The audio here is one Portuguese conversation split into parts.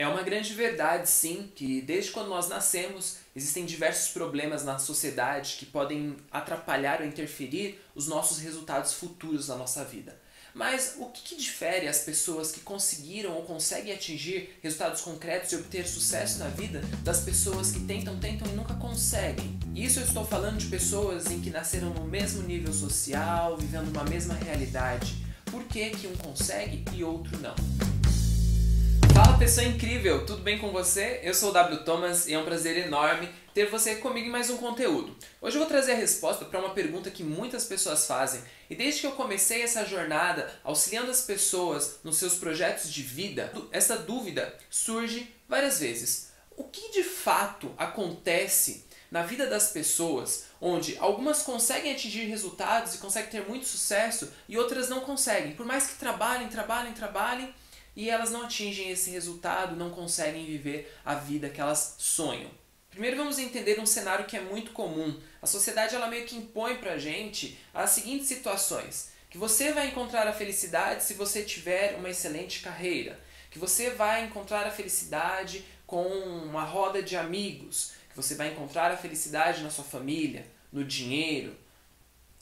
É uma grande verdade, sim, que desde quando nós nascemos existem diversos problemas na sociedade que podem atrapalhar ou interferir os nossos resultados futuros na nossa vida. Mas o que, que, difere as pessoas que conseguiram ou conseguem atingir resultados concretos e obter sucesso na vida das pessoas que tentam, tentam e nunca conseguem? Isso eu estou falando de pessoas em que nasceram no mesmo nível social, vivendo uma mesma realidade. Por que, que um consegue e outro não? Fala pessoa incrível, tudo bem com você? Eu sou o W Thomas e é um prazer enorme ter você comigo em mais um conteúdo. Hoje eu vou trazer a resposta para uma pergunta que muitas pessoas fazem e desde que eu comecei essa jornada auxiliando as pessoas nos seus projetos de vida, essa dúvida surge várias vezes. O que de fato acontece na vida das pessoas, onde algumas conseguem atingir resultados e conseguem ter muito sucesso e outras não conseguem, por mais que trabalhem, trabalhem, trabalhem e elas não atingem esse resultado, não conseguem viver a vida que elas sonham. Primeiro vamos entender um cenário que é muito comum. A sociedade ela meio que impõe pra gente as seguintes situações: que você vai encontrar a felicidade se você tiver uma excelente carreira, que você vai encontrar a felicidade com uma roda de amigos, que você vai encontrar a felicidade na sua família, no dinheiro,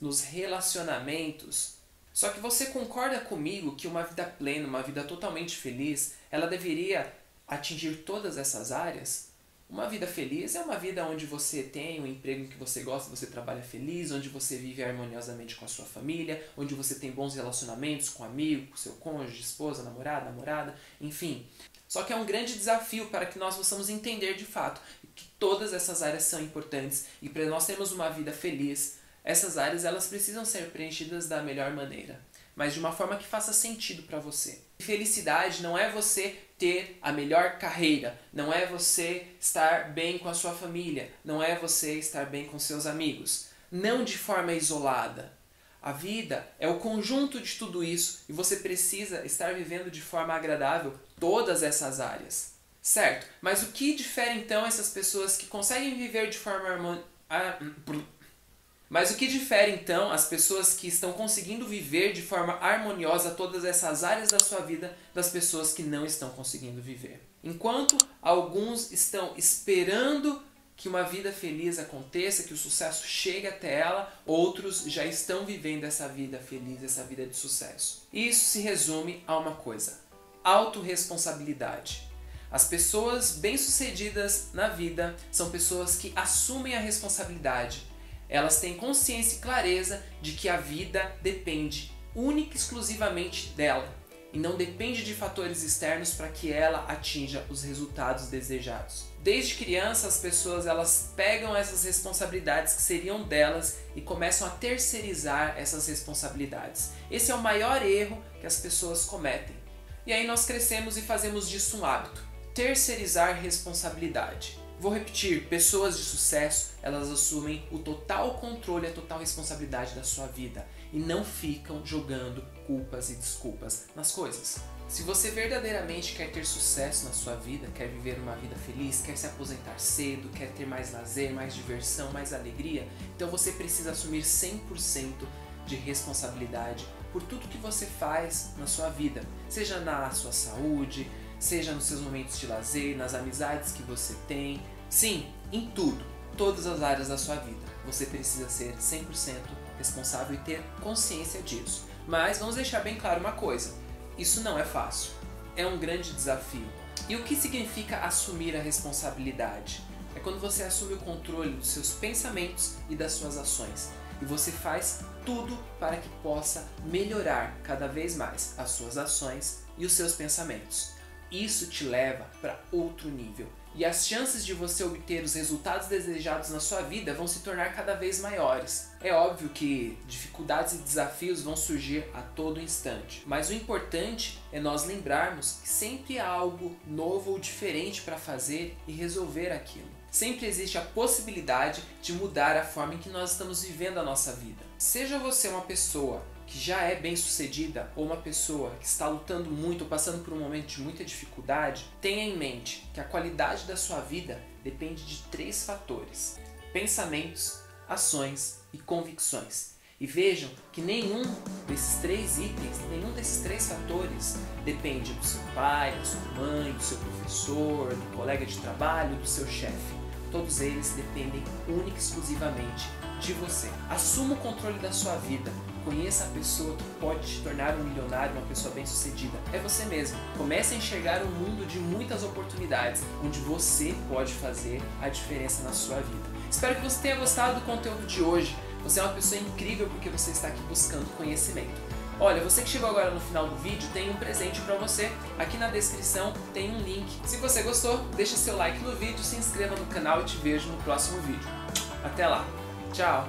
nos relacionamentos, só que você concorda comigo que uma vida plena, uma vida totalmente feliz, ela deveria atingir todas essas áreas? Uma vida feliz é uma vida onde você tem um emprego que você gosta, você trabalha feliz, onde você vive harmoniosamente com a sua família, onde você tem bons relacionamentos com amigo, com seu cônjuge, esposa, namorada, namorada, enfim. Só que é um grande desafio para que nós possamos entender de fato que todas essas áreas são importantes e para nós termos uma vida feliz, essas áreas elas precisam ser preenchidas da melhor maneira, mas de uma forma que faça sentido para você. Felicidade não é você ter a melhor carreira, não é você estar bem com a sua família, não é você estar bem com seus amigos, não de forma isolada. A vida é o conjunto de tudo isso e você precisa estar vivendo de forma agradável todas essas áreas. Certo, mas o que difere então essas pessoas que conseguem viver de forma harmônica? Mas o que difere então as pessoas que estão conseguindo viver de forma harmoniosa todas essas áreas da sua vida das pessoas que não estão conseguindo viver? Enquanto alguns estão esperando que uma vida feliz aconteça, que o sucesso chegue até ela, outros já estão vivendo essa vida feliz, essa vida de sucesso. Isso se resume a uma coisa: autorresponsabilidade. As pessoas bem-sucedidas na vida são pessoas que assumem a responsabilidade elas têm consciência e clareza de que a vida depende única e exclusivamente dela e não depende de fatores externos para que ela atinja os resultados desejados. Desde criança as pessoas elas pegam essas responsabilidades que seriam delas e começam a terceirizar essas responsabilidades. Esse é o maior erro que as pessoas cometem. E aí nós crescemos e fazemos disso um hábito, terceirizar responsabilidade. Vou repetir, pessoas de sucesso, elas assumem o total controle, a total responsabilidade da sua vida e não ficam jogando culpas e desculpas nas coisas. Se você verdadeiramente quer ter sucesso na sua vida, quer viver uma vida feliz, quer se aposentar cedo, quer ter mais lazer, mais diversão, mais alegria, então você precisa assumir 100% de responsabilidade por tudo que você faz na sua vida, seja na sua saúde, seja nos seus momentos de lazer, nas amizades que você tem. Sim, em tudo, todas as áreas da sua vida. Você precisa ser 100% responsável e ter consciência disso. Mas vamos deixar bem claro uma coisa: isso não é fácil. É um grande desafio. E o que significa assumir a responsabilidade? É quando você assume o controle dos seus pensamentos e das suas ações. E você faz tudo para que possa melhorar cada vez mais as suas ações e os seus pensamentos. Isso te leva para outro nível e as chances de você obter os resultados desejados na sua vida vão se tornar cada vez maiores. É óbvio que dificuldades e desafios vão surgir a todo instante, mas o importante é nós lembrarmos que sempre há algo novo ou diferente para fazer e resolver aquilo. Sempre existe a possibilidade de mudar a forma em que nós estamos vivendo a nossa vida. Seja você uma pessoa que já é bem sucedida ou uma pessoa que está lutando muito ou passando por um momento de muita dificuldade, tenha em mente que a qualidade da sua vida depende de três fatores: pensamentos, ações e convicções. E vejam que nenhum desses três itens, nenhum desses três fatores depende do seu pai, da sua mãe, do seu professor, do colega de trabalho, do seu chefe. Todos eles dependem única e exclusivamente de você. Assuma o controle da sua vida. Conheça a pessoa que pode te tornar um milionário, uma pessoa bem-sucedida. É você mesmo. Comece a enxergar um mundo de muitas oportunidades, onde você pode fazer a diferença na sua vida. Espero que você tenha gostado do conteúdo de hoje. Você é uma pessoa incrível porque você está aqui buscando conhecimento. Olha, você que chegou agora no final do vídeo, tem um presente para você. Aqui na descrição tem um link. Se você gostou, deixa seu like no vídeo, se inscreva no canal e te vejo no próximo vídeo. Até lá! Tchau!